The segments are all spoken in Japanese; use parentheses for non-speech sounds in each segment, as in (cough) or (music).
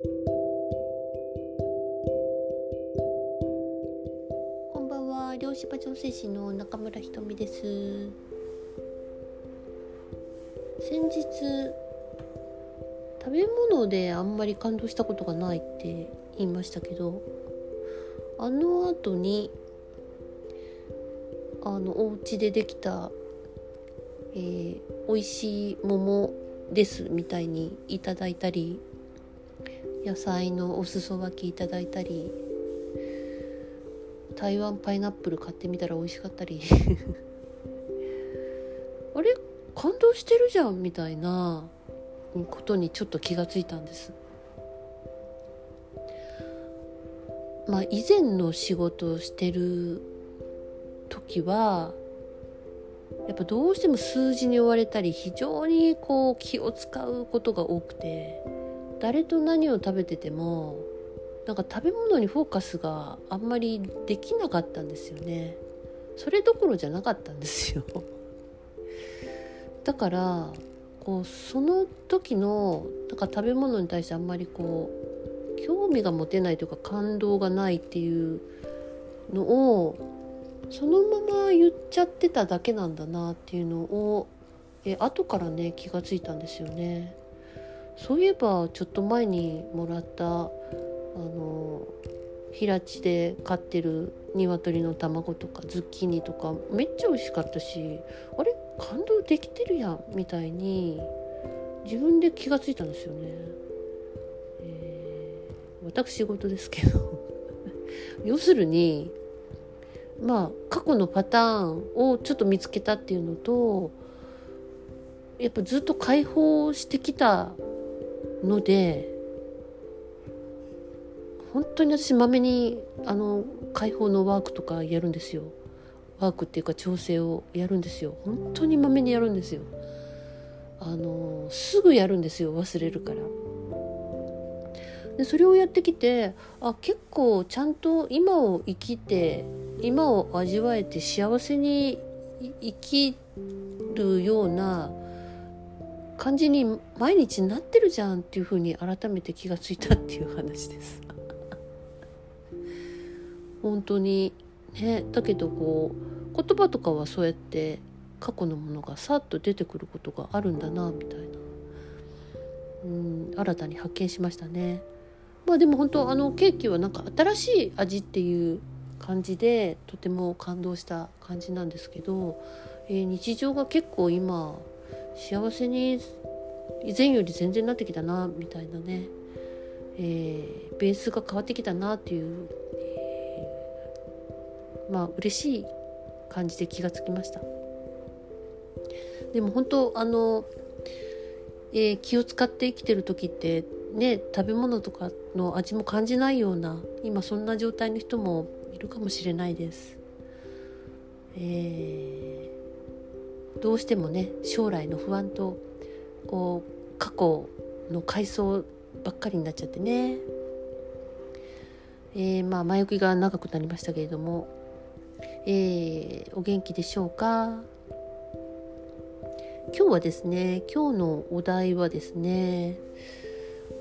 こんばんは。漁師場調整士の中村ひとみです。先日食べ物であんまり感動したことがないって言いましたけどあの後にあのお家でできた、えー、美味しい桃ですみたいにいただいたり野菜のお裾分けいただいたり台湾パイナップル買ってみたら美味しかったり。(laughs) あれ？感動してるじゃんみたいなことにちょっと気がついたんです。まあ以前の仕事をしてる時はやっぱどうしても数字に追われたり非常にこう気を使うことが多くて。誰と何を食べててもなんか食べ物にフォーカスがあんまりできなかったんですよねそれどころじゃなかったんですよだからこうその時のなんか食べ物に対してあんまりこう興味が持てないというか感動がないっていうのをそのまま言っちゃってただけなんだなっていうのをえ後からね気がついたんですよね。そういえばちょっと前にもらったあの平地で飼ってる鶏の卵とかズッキーニとかめっちゃ美味しかったしあれ感動できてるやんみたいに自分で気がついたんですよね。えー、私事ですけど (laughs) 要するにまあ過去のパターンをちょっと見つけたっていうのとやっぱずっと解放してきたので本当に私まめにあの解放のワークとかやるんですよ。ワークっていうか調整をやるんですよ。本当にまめにやるんですよ。あのすぐやるんですよ。忘れるから。でそれをやってきてあ結構ちゃんと今を生きて今を味わえて幸せに生きるような感じに毎日なってるじゃんっていうふうに改めて気がついたっていう話です。(laughs) 本当にねだけどこう言葉とかはそうやって過去のものがさっと出てくることがあるんだなみたいなうん新たに発見しましたね。まあでも本当あのケーキはなんか新しい味っていう感じでとても感動した感じなんですけど、えー、日常が結構今幸せに以前より全然なってきたなみたいなね、えー、ベースが変わってきたなっていう、えー、まあ嬉しい感じで気がつきましたでも本当あの、えー、気を使って生きてる時ってね食べ物とかの味も感じないような今そんな状態の人もいるかもしれないです。えー、どうしてもね将来の不安とこう過去の回想ばっかりになっちゃってね、えー、まあ前置きが長くなりましたけれども、えー、お元気でしょうか？今日はですね今日のお題はですね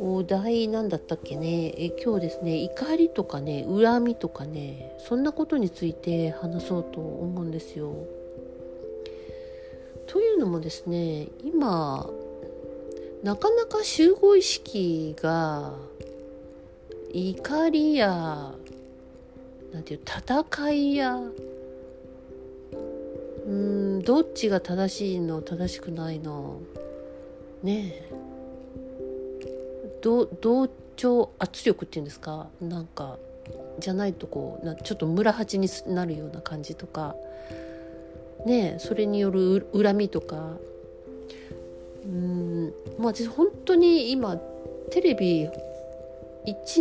お題なんだったっけね？え今日ですね怒りとかね恨みとかねそんなことについて話そうと思うんですよ。というのもですね今なかなか集合意識が怒りやなんていう戦いやうんどっちが正しいの正しくないのねえ。同調圧力っていうんですか？なんかじゃないとこうなちょっと村八になるような感じとか。ねそれによる恨みとか。うんまあ私本当に今テレビ1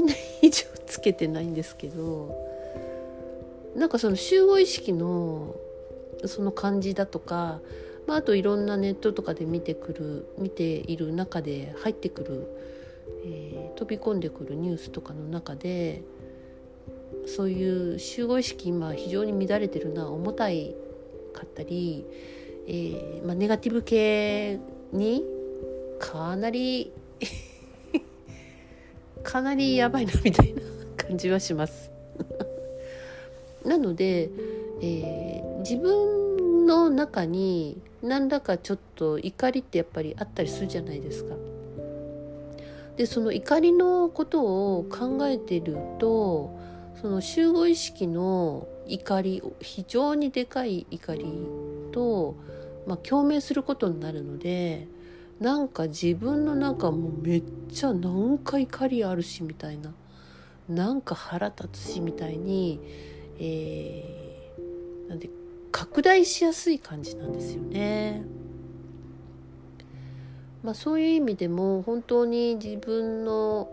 年以上つけてないんですけどなんかその集合意識のその感じだとか、まあ、あといろんなネットとかで見てくる見ている中で入ってくるえー、飛び込んでくるニュースとかの中でそういう集合意識今非常に乱れてるな重たいかったり、えーまあ、ネガティブ系にかなり (laughs) かなりやばいなみたいな感じはします。(laughs) なので、えー、自分の中に何らかちょっと怒りってやっぱりあったりするじゃないですか。でその怒りのことを考えているとその集合意識の怒り非常にでかい怒りと、まあ、共鳴することになるのでなんか自分の中もめっちゃ何か怒りあるしみたいななんか腹立つしみたいに、えー、なんで拡大しやすい感じなんですよね。まあ、そういう意味でも本当に自分の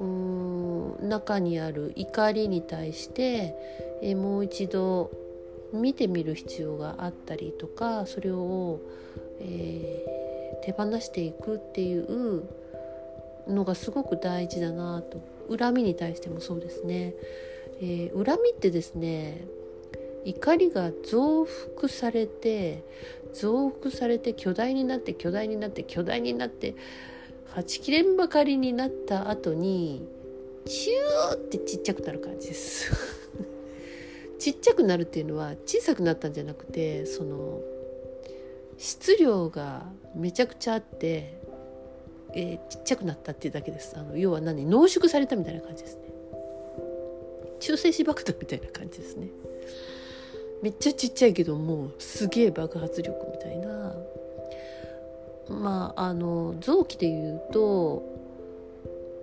うん中にある怒りに対して、え、もう一度見てみる必要があったりとかそれを、えー、手放していくっていうのがすごく大事だなと。恨みに対してもそうですね、えー、恨みってですね怒りが増幅されて増幅されて巨大になって巨大になって巨大になってはちきれんばかりになった後にチューってちっちゃくなる感じです。(laughs) ちっちゃくなるっていうのは小さくなったんじゃなくてその質量がめちゃくちゃあって、えー、ちっちゃくなったっていうだけです。あの要は何？濃縮されたみたいな感じですね。中性子爆弾みたいな感じですね。めっちゃちっちゃいけどもうすげえ爆発力みたいな。まああの臓器でいうと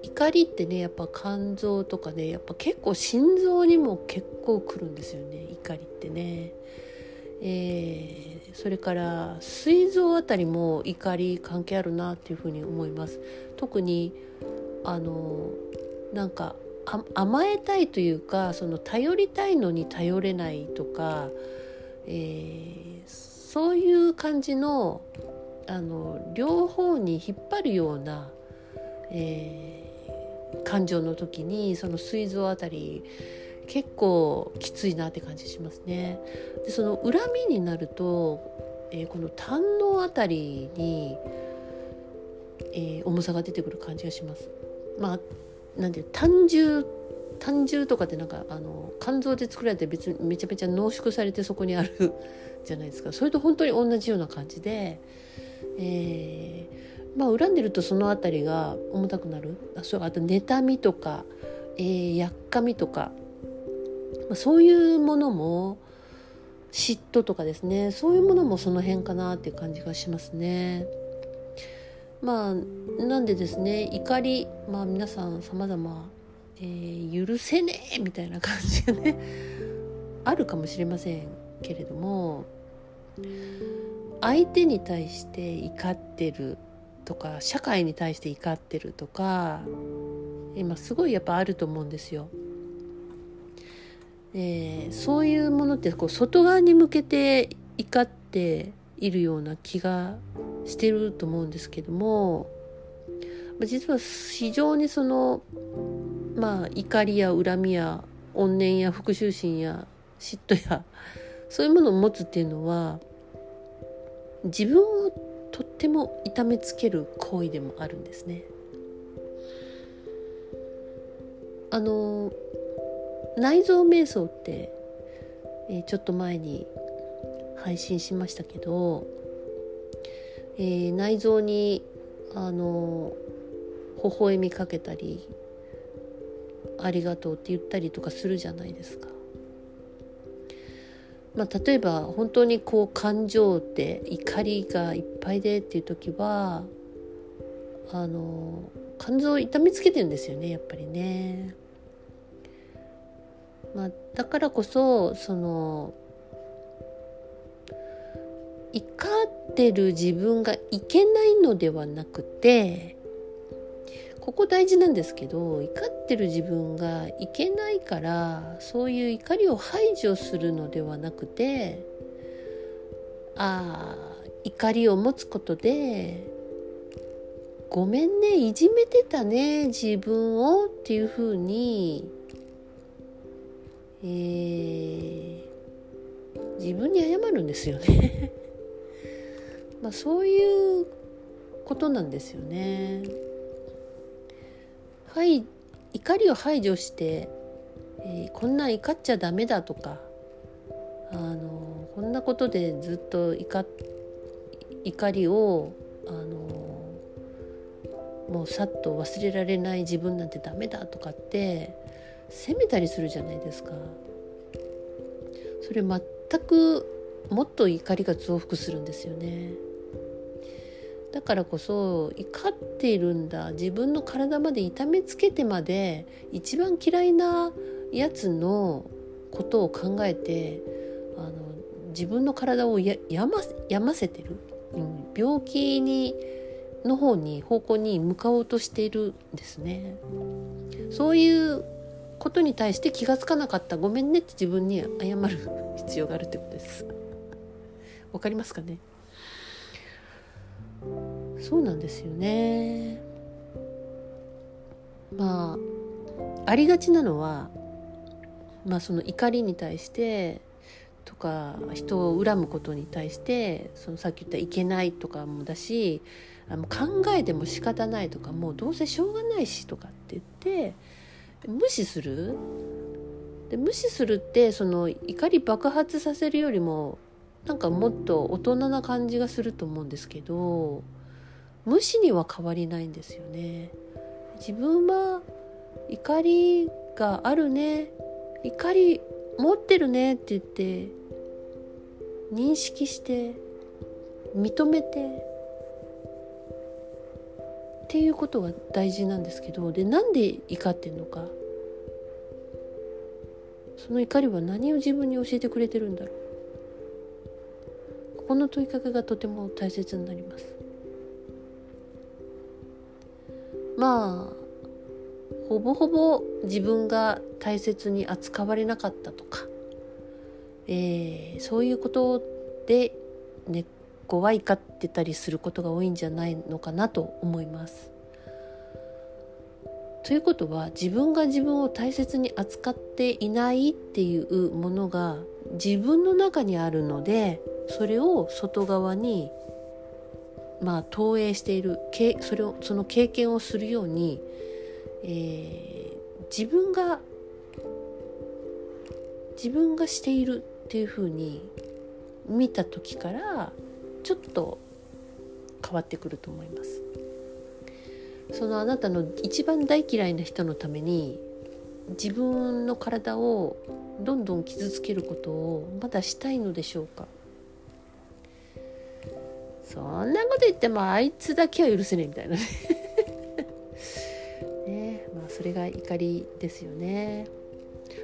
怒りってねやっぱ肝臓とかねやっぱ結構心臓にも結構くるんですよね怒りってね。えー、それから膵臓あたりも怒り関係あるなっていうふうに思います。特にあのなんか甘えたいというかその頼りたいのに頼れないとか、えー、そういう感じのあの両方に引っ張るような、えー、感情の時にその膵臓あたり結構きついなって感じしますね。でその恨みになると、えー、この胆のあたりに、えー、重さが出てくる感じがします。まあなんて単重単重とかってなんかあの肝臓で作られて別にめちゃめちゃ濃縮されてそこにあるじゃないですかそれと本当に同じような感じで、えー、まあ恨んでるとその辺りが重たくなる。あそうあと妬みとか、えー、やっかみとか、まあ、そういうものも嫉妬とかですね。そういうものもその辺かなっていう感じがしますね。まあなんでですね。怒りまあ皆さん様々、えー、許せねえみたいな感じがねあるかもしれませんけれども。相手に対して怒ってるとか社会に対して怒ってるとか今すごいやっぱあると思うんですよ。えー、そういうものってこう外側に向けて怒っているような気がしてると思うんですけども実は非常にそのまあ怒りや恨みや怨念や復讐心や嫉妬やそういうものを持つっていうのは自分をとっても痛めつける行為でもあるんですね。あの内臓瞑想って、えー、ちょっと前に配信しましたけど、えー、内臓にあの微笑みかけたりありがとうって言ったりとかするじゃないですか。まあ、例えば本当にこう感情って怒りがいっぱいでっていう時はあの肝臓を痛めつけてるんですよねやっぱりね。まあ、だからこそその怒ってる自分がいけないのではなくてここ大事なんですけど怒ってる自分がいけないからそういう怒りを排除するのではなくてああ怒りを持つことでごめんねいじめてたね自分をっていうふうに、えー、自分に謝るんですよね (laughs) まあ、そういうことなんですよね。はい怒りを排除して、えー、こんな怒っちゃダメだとかあのこんなことでずっと怒怒りをあのもうさっと忘れられない自分なんてダメだとかって責めたりするじゃないですか。それ全くもっと怒りが増幅するんですよね。だからこそ怒っているんだ自分の体まで痛めつけてまで一番嫌いなやつのことを考えてあの自分の体をやまやませてる、うん、病気にの方に方向に向かおうとしているんですね。そういうことに対して気が付かなかったごめんねって自分に謝る必要があるってことです。わかりますかね？そうなんですよね。まあありがちなのはまあその怒りに対してとか人を恨むことに対してそのさっき言った「いけない」とかもだしあの考えても仕方ないとかもうどうせしょうがないしとかって言って無視するで無視するってその怒り爆発させるよりもなんかもっと大人な感じがすると思うんですけど無視には変わりないんですよね。自分は怒りがあるね。怒り持ってるね。って言って認識して認めてっていうことが大事なんですけどでなんで怒ってんのか。その怒りは何を自分に教えてくれてるんだろう。ここの問いかけがとても大切になります。まあほぼほぼ自分が大切に扱われなかったとか、えー、そういうことで根っこは怒ってたりすることが多いんじゃないのかなと思います。ということは自分が自分を大切に扱っていないっていうものが自分の中にあるのでそれを外側にまあ投影しているそれをその経験をするように、えー、自分が自分がしているっていうふうに見た時からちょっと変わってくると思います。そのあなたの一番大嫌いな人のために自分の体をどんどん傷つけることをまだしたいのでしょうか？そんなこと言ってもあいつだけは許せねえみたいなね。(laughs) ねまあそれが怒りですよね。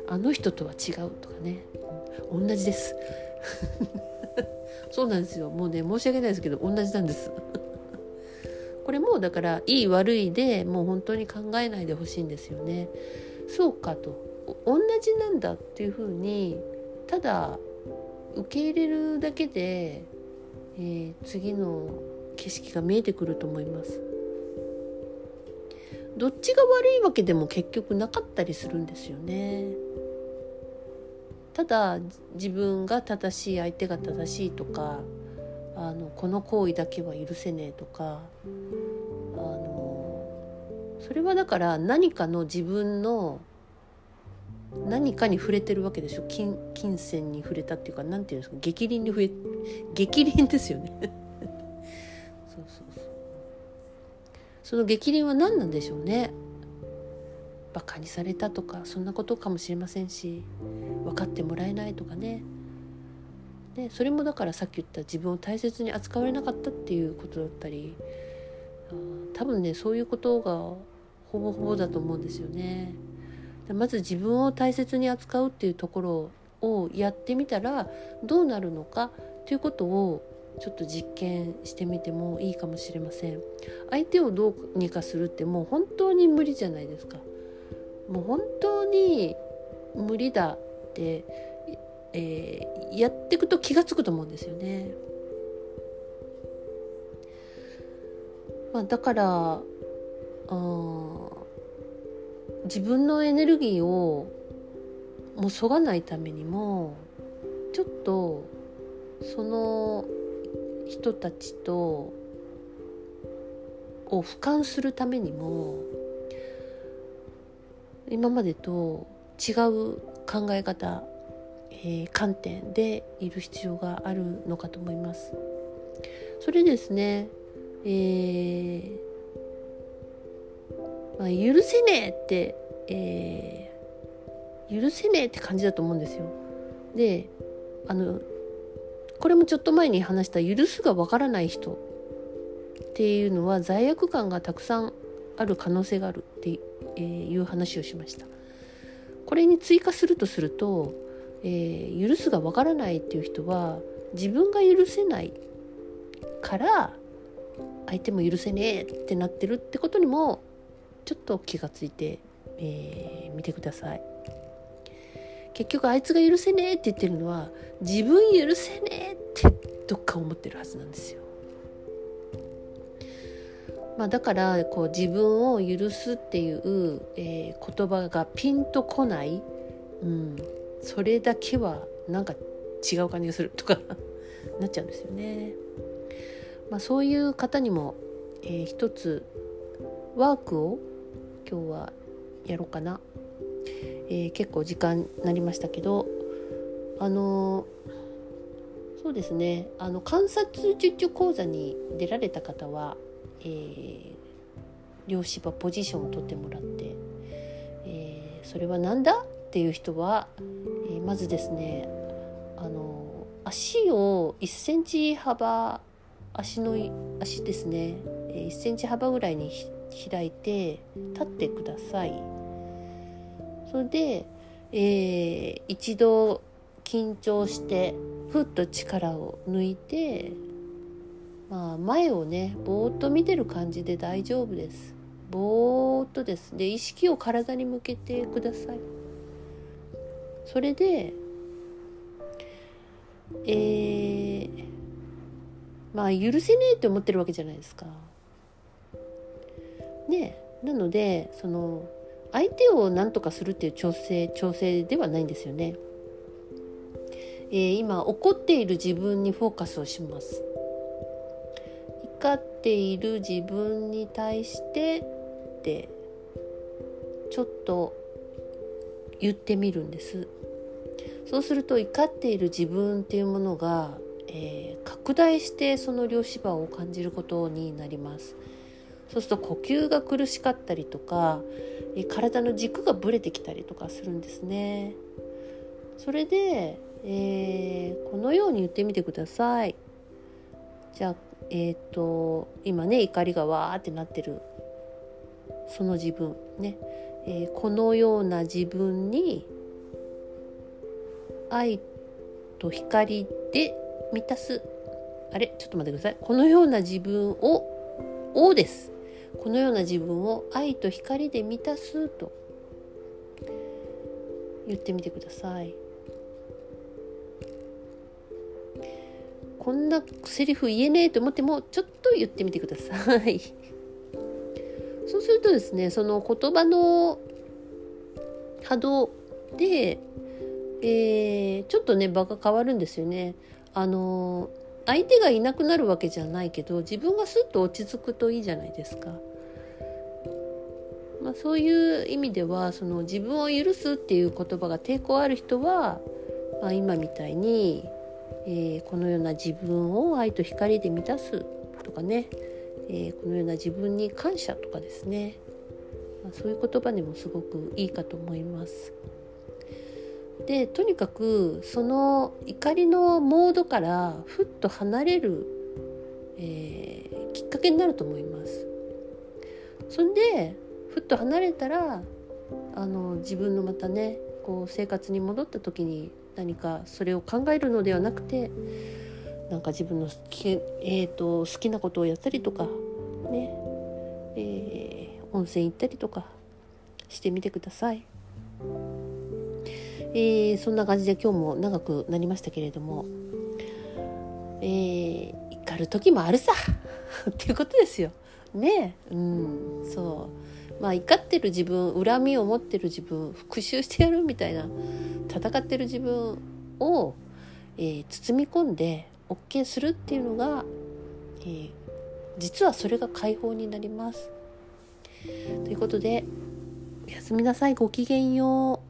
あの人とは違うとかね。同じです。(laughs) そうなんですよ。もうね申し訳ないですけど同じなんです。(laughs) これもだからいい悪いでもう本当に考えないでほしいんですよね。そうかと。同じなんだっていうふうにただ受け入れるだけで、えー、次の景色が見えてくると思います。どっちが悪いわけでも結局なかったりするんですよね。ただ自分が正しい相手が正しいとかあのこの行為だけは許せねえとかあのそれはだから何かの自分の何かに触れてるわけでしょ？金金銭に触れたっていうか何て言うんですか？激鱗に触れ激鱗ですよね。(laughs) そうそうそう。その激鱗は何なんでしょうね？バカにされたとかそんなことかもしれませんし分かってもらえないとかね。でそれもだからさっき言った自分を大切に扱われなかったっていうことだったり多分ねそういうことがほぼほぼだと思うんですよね。まず自分を大切に扱うっていうところをやってみたらどうなるのかということをちょっと実験してみてもいいかもしれません相手をどうにかするってもう本当に無理じゃないですかもう本当に無理だって、えー、やっていくと気が付くと思うんですよね。まあ、だからうん自分のエネルギーをもうそがないためにもちょっとその人たちとを俯瞰するためにも今までと違う考え方、えー、観点でいる必要があるのかと思います。それですね、えーまあ、許せねえって、えー、許せねえって感じだと思うんですよ。であのこれもちょっと前に話した許すがわからない人っていうのは罪悪感がたくさんある可能性があるっていう話をしました。これに追加するとすると、えー、許すがわからないっていう人は自分が許せないから相手も許せねえってなってるってことにもちょっと気がついて、えー、てください。結局あいつが許せねえって言ってるのは自分許せねえってどっか思ってるはずなんですよ。まあ、だからこう自分を許すっていう、えー、言葉がピンとこない、うん、それだけはなんか違う感じがするとか (laughs) なっちゃうんですよね。まあ、そういう方にも、えー、一つワークを今日はやろうかな、えー、結構時間になりましたけどあの、そうですね。あの観察術中講座に出られた方は、えー、両芝ポジションを取ってもらって、えー、それは何だっていう人は、えー、まずですねあの足を1センチ幅足の足ですね。1センチ幅ぐらいに開いて立ってください。それで、えー、一度緊張してふっと力を抜いて、まあ、前をねぼーっと見てる感じで大丈夫です。ぼーっとです。で意識を体に向けてください。それでえー、まあ許せねえって思ってるわけじゃないですか。ねなのでその相手を何とかするっていう調整調整ではないんですよね。えー、今怒っている自分にフォーカスをします。怒っている自分に対してってちょっと言ってみるんです。そうすると怒っている自分っていうものが、えー、拡大してその両芝を感じることになります。そうすると呼吸が苦しかったりとか体の軸がぶれてきたりとかするんですね。それで、えー、このように言ってみてください。じゃあ、えっ、ー、と今ね怒りがわーってなってる。その自分ね、えー、このような自分に愛と光で満たす。あれ？ちょっと待ってください。このような自分を「を」です。このような自分を愛と光で満たすと言ってみてください。こんなセリフ言えねえと思ってもちょっと言ってみてください。(laughs) そうするとですねその言葉の波動で、えー、ちょっとね場が変わるんですよね。あの相手がいなくなるわけじゃないけど自分がスッと落ち着くといいじゃないですか。まあ、そういう意味ではその自分を許すっていう言葉が抵抗ある人は、まあ、今みたいに、えー、このような自分を愛と光で満たすとかね、えー、このような自分に感謝とかですね、まあ、そういう言葉でもすごくいいかと思います。でとにかくその怒りのモードからふっと離れる、えー、きっかけになると思います。そんでふっと離れたらあの自分のまたねこう生活に戻った時に何かそれを考えるのではなくてなんか自分の好き,、えーと、好きなことをやったりとかね、えー、温泉行ったりとかしてみてください。えー、そんな感じで今日も長くなりましたけれども、えー、怒る時もあるさ (laughs) っていうことですよ。ねうんそうまあ怒ってる自分恨みを持ってる自分復讐してやるみたいな戦ってる自分を、えー、包み込んで OK するっていうのが、えー、実はそれが解放になります。ということでおやすみなさいごきげんよう